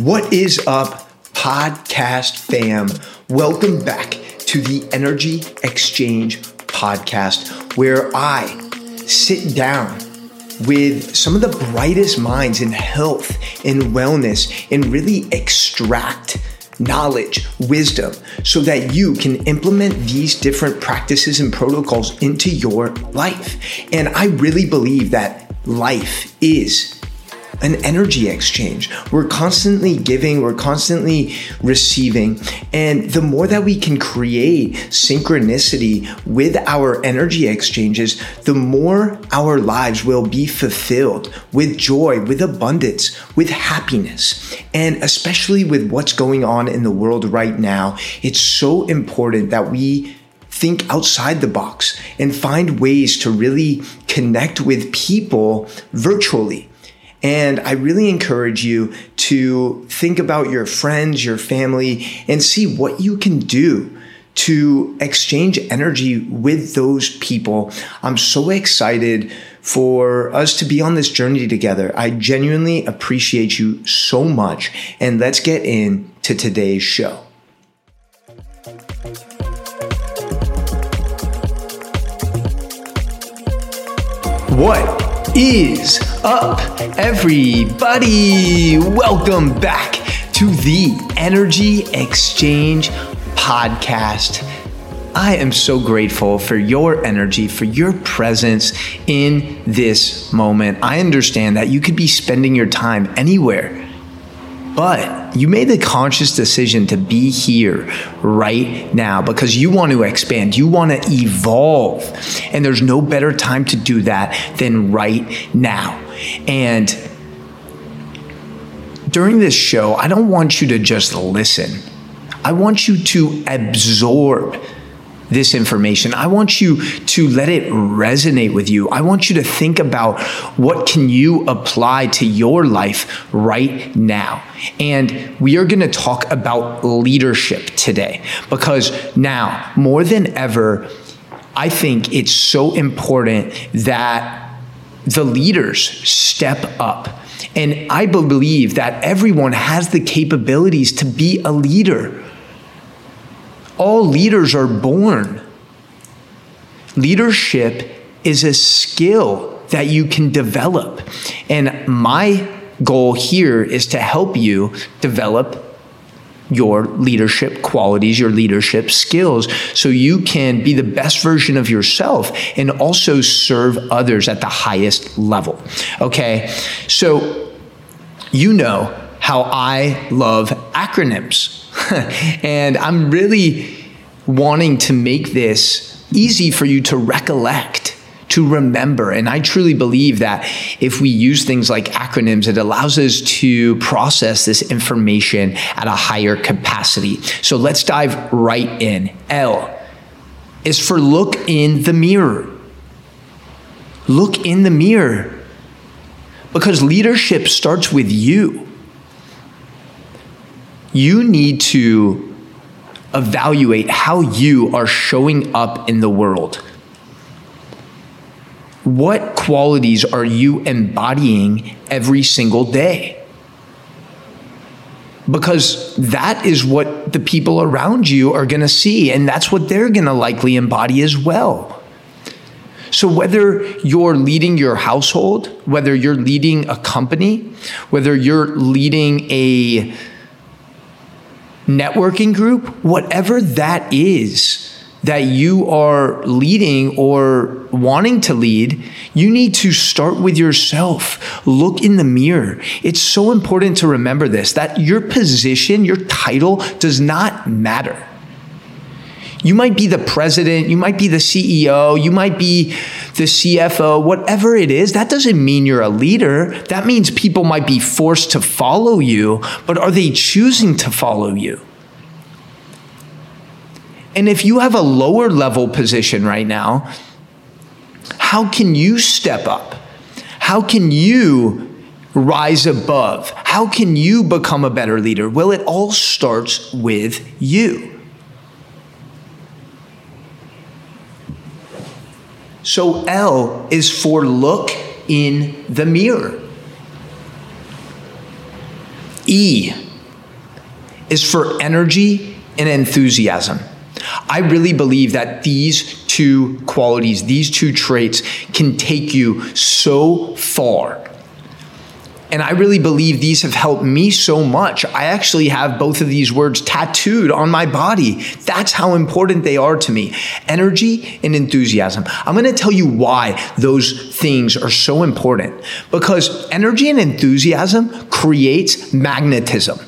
What is up, podcast fam? Welcome back to the Energy Exchange podcast, where I sit down with some of the brightest minds in health and wellness and really extract knowledge, wisdom, so that you can implement these different practices and protocols into your life. And I really believe that life is an energy exchange. We're constantly giving, we're constantly receiving. And the more that we can create synchronicity with our energy exchanges, the more our lives will be fulfilled with joy, with abundance, with happiness. And especially with what's going on in the world right now, it's so important that we think outside the box and find ways to really connect with people virtually and I really encourage you to think about your friends, your family, and see what you can do to exchange energy with those people. I'm so excited for us to be on this journey together. I genuinely appreciate you so much. And let's get into today's show. What is up, everybody? Welcome back to the Energy Exchange Podcast. I am so grateful for your energy, for your presence in this moment. I understand that you could be spending your time anywhere but you made the conscious decision to be here right now because you want to expand, you want to evolve. And there's no better time to do that than right now. And during this show, I don't want you to just listen, I want you to absorb this information. I want you to let it resonate with you. I want you to think about what can you apply to your life right now. And we are going to talk about leadership today because now more than ever I think it's so important that the leaders step up. And I believe that everyone has the capabilities to be a leader all leaders are born. Leadership is a skill that you can develop. And my goal here is to help you develop your leadership qualities, your leadership skills, so you can be the best version of yourself and also serve others at the highest level. Okay, so you know how I love acronyms. and I'm really wanting to make this easy for you to recollect, to remember. And I truly believe that if we use things like acronyms, it allows us to process this information at a higher capacity. So let's dive right in. L is for look in the mirror. Look in the mirror. Because leadership starts with you you need to evaluate how you are showing up in the world. What qualities are you embodying every single day? Because that is what the people around you are going to see, and that's what they're going to likely embody as well. So, whether you're leading your household, whether you're leading a company, whether you're leading a networking group, whatever that is that you are leading or wanting to lead, you need to start with yourself. Look in the mirror. It's so important to remember this that your position, your title does not matter. You might be the president, you might be the CEO, you might be the CFO, whatever it is, that doesn't mean you're a leader. That means people might be forced to follow you, but are they choosing to follow you? And if you have a lower level position right now, how can you step up? How can you rise above? How can you become a better leader? Well, it all starts with you. So L is for look in the mirror. E is for energy and enthusiasm. I really believe that these two qualities, these two traits, can take you so far. And I really believe these have helped me so much. I actually have both of these words tattooed on my body. That's how important they are to me energy and enthusiasm. I'm going to tell you why those things are so important. Because energy and enthusiasm creates magnetism.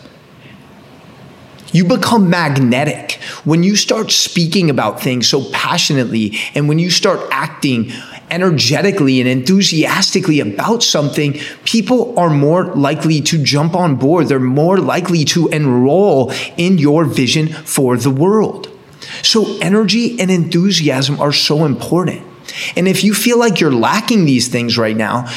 You become magnetic when you start speaking about things so passionately and when you start acting energetically and enthusiastically about something, people are more likely to jump on board. They're more likely to enroll in your vision for the world. So, energy and enthusiasm are so important. And if you feel like you're lacking these things right now,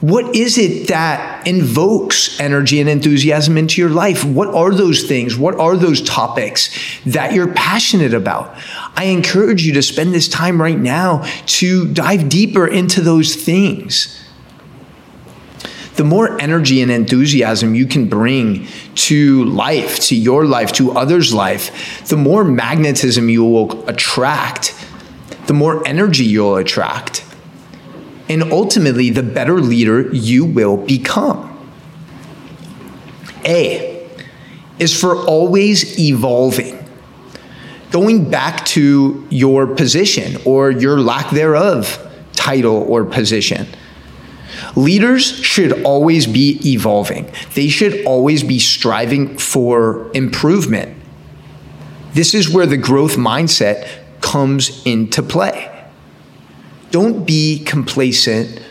what is it that invokes energy and enthusiasm into your life? What are those things? What are those topics that you're passionate about? I encourage you to spend this time right now to dive deeper into those things. The more energy and enthusiasm you can bring to life, to your life, to others' life, the more magnetism you will attract, the more energy you'll attract and ultimately the better leader you will become. A is for always evolving. Going back to your position or your lack thereof, title or position. Leaders should always be evolving. They should always be striving for improvement. This is where the growth mindset comes into play don't be complacent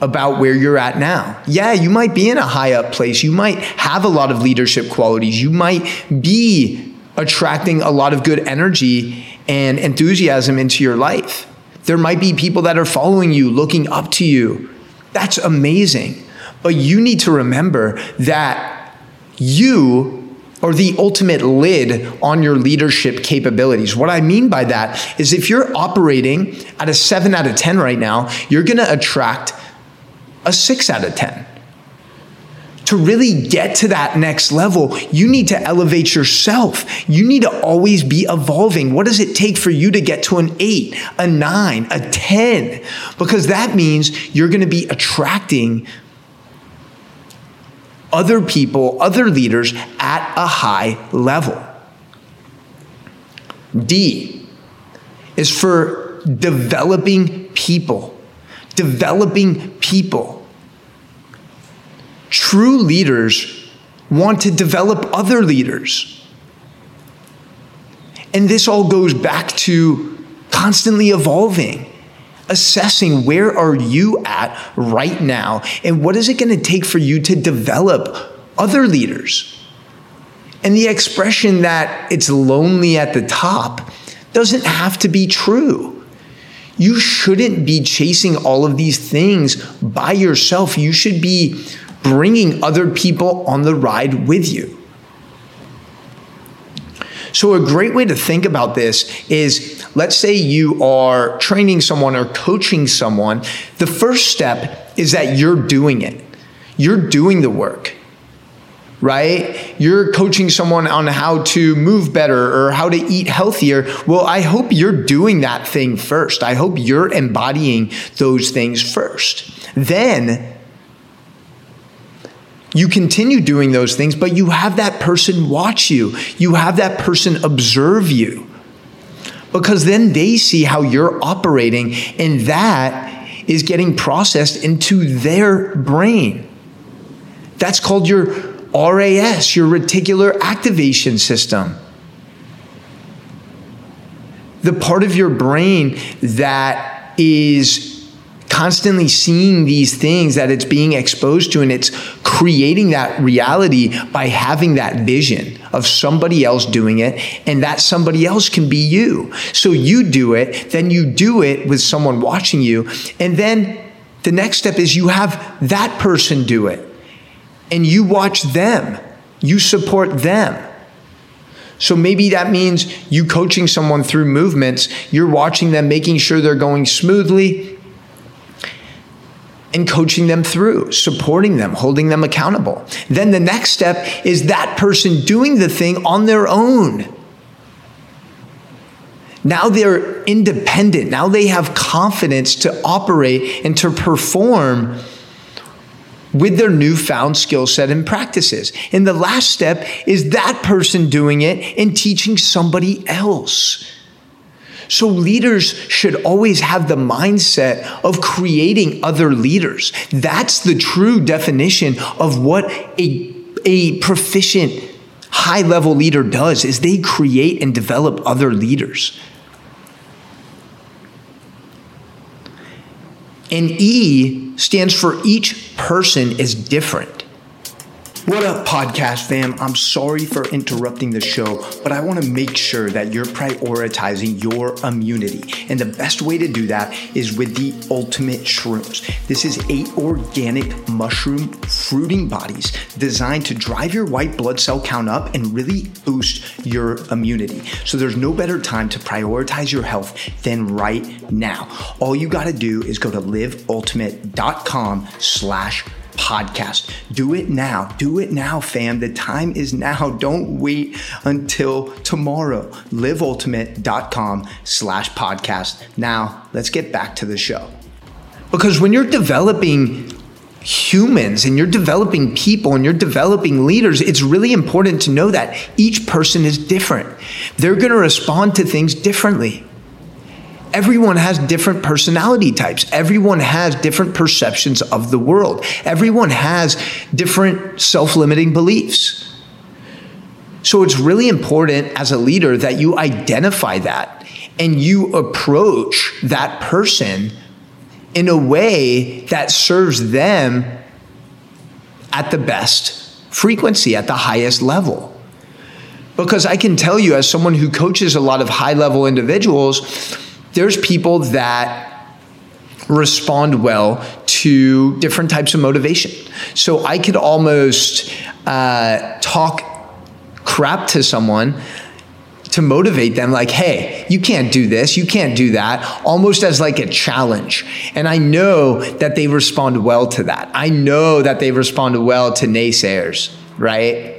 about where you're at now. Yeah, you might be in a high up place. You might have a lot of leadership qualities. You might be attracting a lot of good energy and enthusiasm into your life. There might be people that are following you, looking up to you. That's amazing. But you need to remember that you or the ultimate lid on your leadership capabilities. What I mean by that is if you're operating at a 7 out of 10 right now, you're to attract a 6 out of 10. To really get to that next level, you need to elevate yourself. You need to always be evolving. What does it take for you to get to an eight, a nine, a 10? Because that means you're going to be attracting other people, other leaders at a high level. D is for developing people. Developing people. True leaders want to develop other leaders. And this all goes back to constantly evolving assessing where are you at right now and what is it going to take for you to develop other leaders? And the expression that it's lonely at the top doesn't have to be true. You shouldn't be chasing all of these things by yourself. You should be bringing other people on the ride with you so, a great way to think about this is let's say you are training someone or coaching someone. The first step is that you're doing it, you're doing the work right? You're coaching someone on how to move better or how to eat healthier. Well, I hope you're doing that thing first. I hope you're embodying those things first. Then you continue doing those things, but you have that person watch you. You have that person observe you. Because then they see how you're operating, and that is getting processed into their brain. That's called your RAS, your reticular activation system. The part of your brain that is constantly seeing these things that it's being exposed to and it's creating that reality by having that vision of somebody else doing it and that somebody else can be you. So you do it, then you do it with someone watching you and then the next step is you have that person do it and you watch them. You support them. So maybe that means you coaching someone through movements, you're watching them, making sure they're going smoothly, and coaching them through, supporting them, holding them accountable. Then the next step is that person doing the thing on their own. Now they're independent. Now they have confidence to operate and to perform with their newfound skill set and practices. And the last step is that person doing it and teaching somebody else. So, leaders should always have the mindset of creating other leaders. That's the true definition of what a, a proficient high level leader does is they create and develop other leaders. And E stands for each person is different. What up, podcast fam? I'm sorry for interrupting the show, but I want to make sure that you're prioritizing your immunity. And the best way to do that is with the Ultimate Shrooms. This is eight organic mushroom fruiting bodies designed to drive your white blood cell count up and really boost your immunity. So there's no better time to prioritize your health than right now. All you got to do is go to liveultimate.com slash podcast. Do it now. Do it now, fam. The time is now. Don't wait until tomorrow. LiveUltimate.com slash podcast. Now, let's get back to the show. Because when you're developing humans and you're developing people and you're developing leaders, it's really important to know that each person is different. They're going to respond to things differently everyone has different personality types. Everyone has different perceptions of the world. Everyone has different self limiting beliefs. So it's really important as a leader that you identify that and you approach that person in a way that serves them at the best frequency, at the highest level. Because I can tell you, as someone who coaches a lot of high level individuals, there's people that respond well to different types of motivation. So I could almost uh, talk crap to someone to motivate them like hey you can't do this you can't do that almost as like a challenge. And i know that they respond well to that. I know that they respond well to naysayers right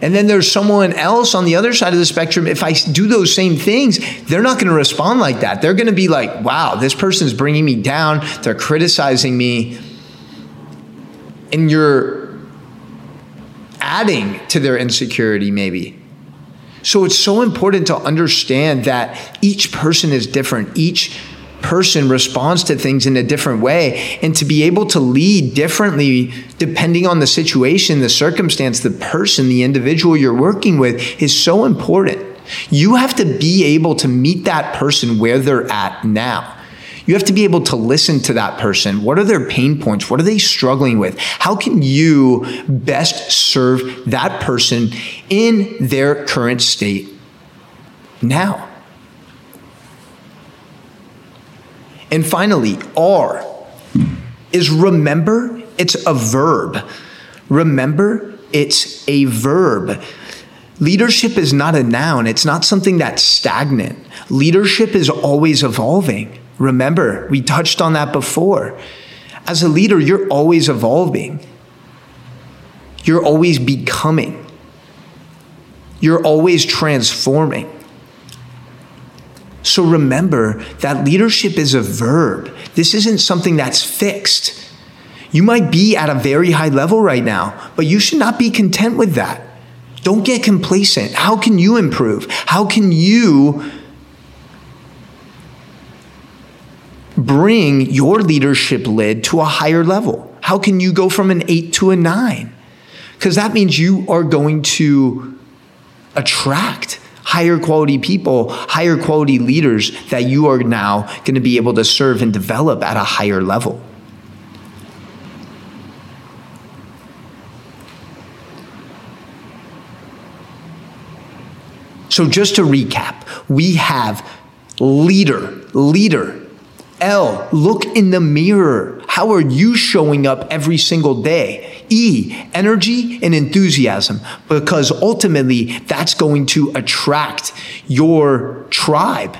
and then there's someone else on the other side of the spectrum. If I do those same things, they're not going to respond like that. They're going to be like, wow, this person's bringing me down. They're criticizing me. And you're adding to their insecurity, maybe. So it's so important to understand that each person is different. Each person responds to things in a different way and to be able to lead differently depending on the situation, the circumstance, the person, the individual you're working with is so important. You have to be able to meet that person where they're at now. You have to be able to listen to that person. What are their pain points? What are they struggling with? How can you best serve that person in their current state now? And finally, R is remember, it's a verb. Remember, it's a verb. Leadership is not a noun, it's not something that's stagnant. Leadership is always evolving. Remember, we touched on that before. As a leader, you're always evolving, you're always becoming, you're always transforming. So remember that leadership is a verb. This isn't something that's fixed. You might be at a very high level right now, but you should not be content with that. Don't get complacent. How can you improve? How can you bring your leadership lid to a higher level? How can you go from an eight to a nine? Because that means you are going to attract higher quality people, higher quality leaders that you are now going to be able to serve and develop at a higher level. So, just to recap, we have leader, leader. L, look in the mirror. How are you showing up every single day? E, energy and enthusiasm, because ultimately that's going to attract your tribe.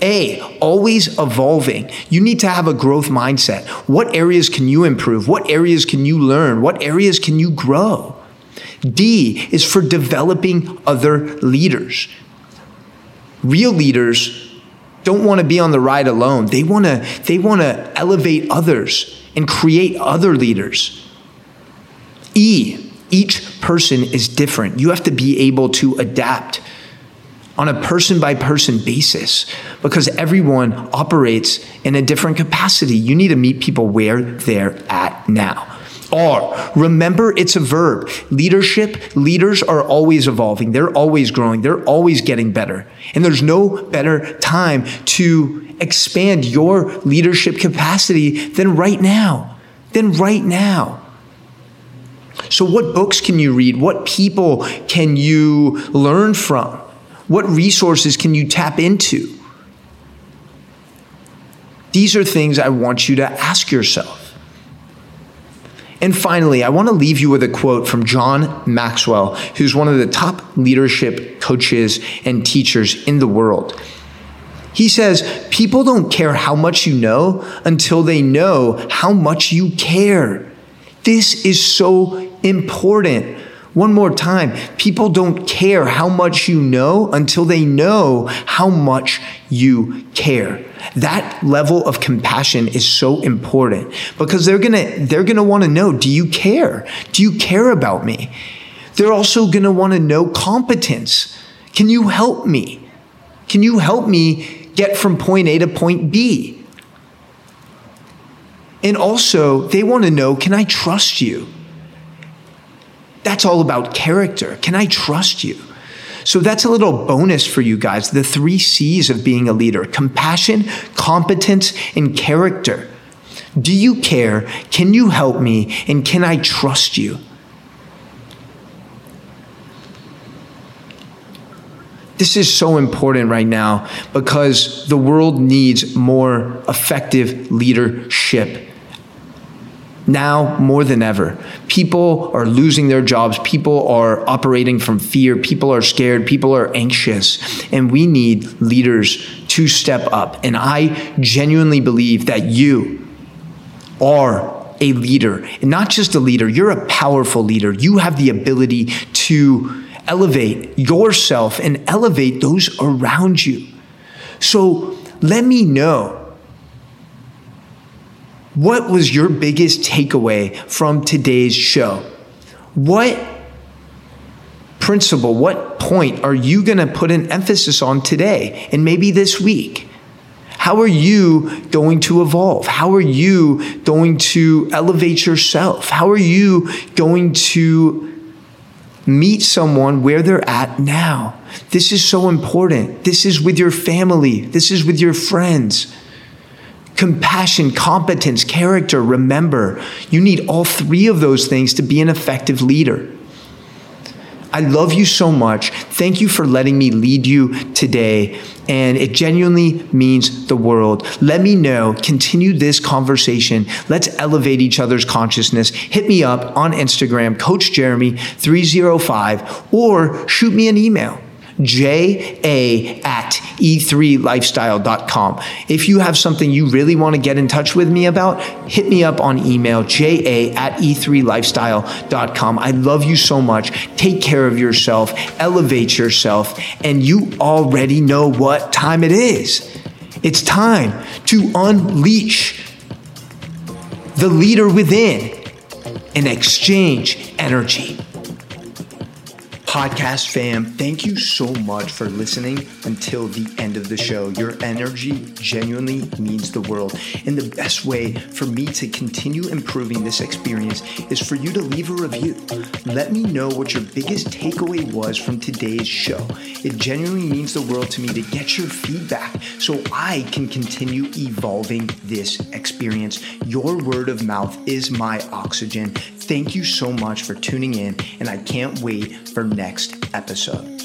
A, always evolving. You need to have a growth mindset. What areas can you improve? What areas can you learn? What areas can you grow? D is for developing other leaders. Real leaders don't want to be on the ride alone. They want to they want to elevate others and create other leaders. E, each person is different. You have to be able to adapt on a person by person basis because everyone operates in a different capacity. You need to meet people where they're at now. R, remember it's a verb. Leadership, leaders are always evolving, they're always growing, they're always getting better. And there's no better time to expand your leadership capacity than right now. Than right now. So, what books can you read? What people can you learn from? What resources can you tap into? These are things I want you to ask yourself. And finally, I want to leave you with a quote from John Maxwell, who's one of the top leadership coaches and teachers in the world. He says, People don't care how much you know until they know how much you care. This is so important. One more time, people don't care how much you know until they know how much you care. That level of compassion is so important because they're going to they're going to want to know, do you care? Do you care about me? They're also going to want to know competence. Can you help me? Can you help me get from point A to point B? And also, they want to know, can I trust you? That's all about character. Can I trust you? So that's a little bonus for you guys. The three C's of being a leader compassion, competence, and character. Do you care? Can you help me? And can I trust you? This is so important right now because the world needs more effective leadership now more than ever. People are losing their jobs. People are operating from fear. People are scared. People are anxious. And we need leaders to step up. And I genuinely believe that you are a leader. And not just a leader, you're a powerful leader. You have the ability to elevate yourself and elevate those around you. So let me know what was your biggest takeaway from today's show? What principle, what point are you going to put an emphasis on today and maybe this week? How are you going to evolve? How are you going to elevate yourself? How are you going to meet someone where they're at now? This is so important. This is with your family, this is with your friends compassion, competence, character. Remember, you need all three of those things to be an effective leader. I love you so much. Thank you for letting me lead you today. And it genuinely means the world. Let me know. Continue this conversation. Let's elevate each other's consciousness. Hit me up on Instagram, Coach Jeremy305, or shoot me an email ja at e3lifestyle.com. If you have something you really want to get in touch with me about, hit me up on email, ja at e3lifestyle.com. I love you so much. Take care of yourself, elevate yourself, and you already know what time it is. It's time to unleash the leader within and exchange energy podcast fam, thank you so much for listening until the end of the show. Your energy genuinely means the world. And the best way for me to continue improving this experience is for you to leave a review. Let me know what your biggest takeaway was from today's show. It genuinely means the world to me to get your feedback so I can continue evolving this experience. Your word of mouth is my oxygen. Thank you so much for tuning in, and I can't wait for next episode.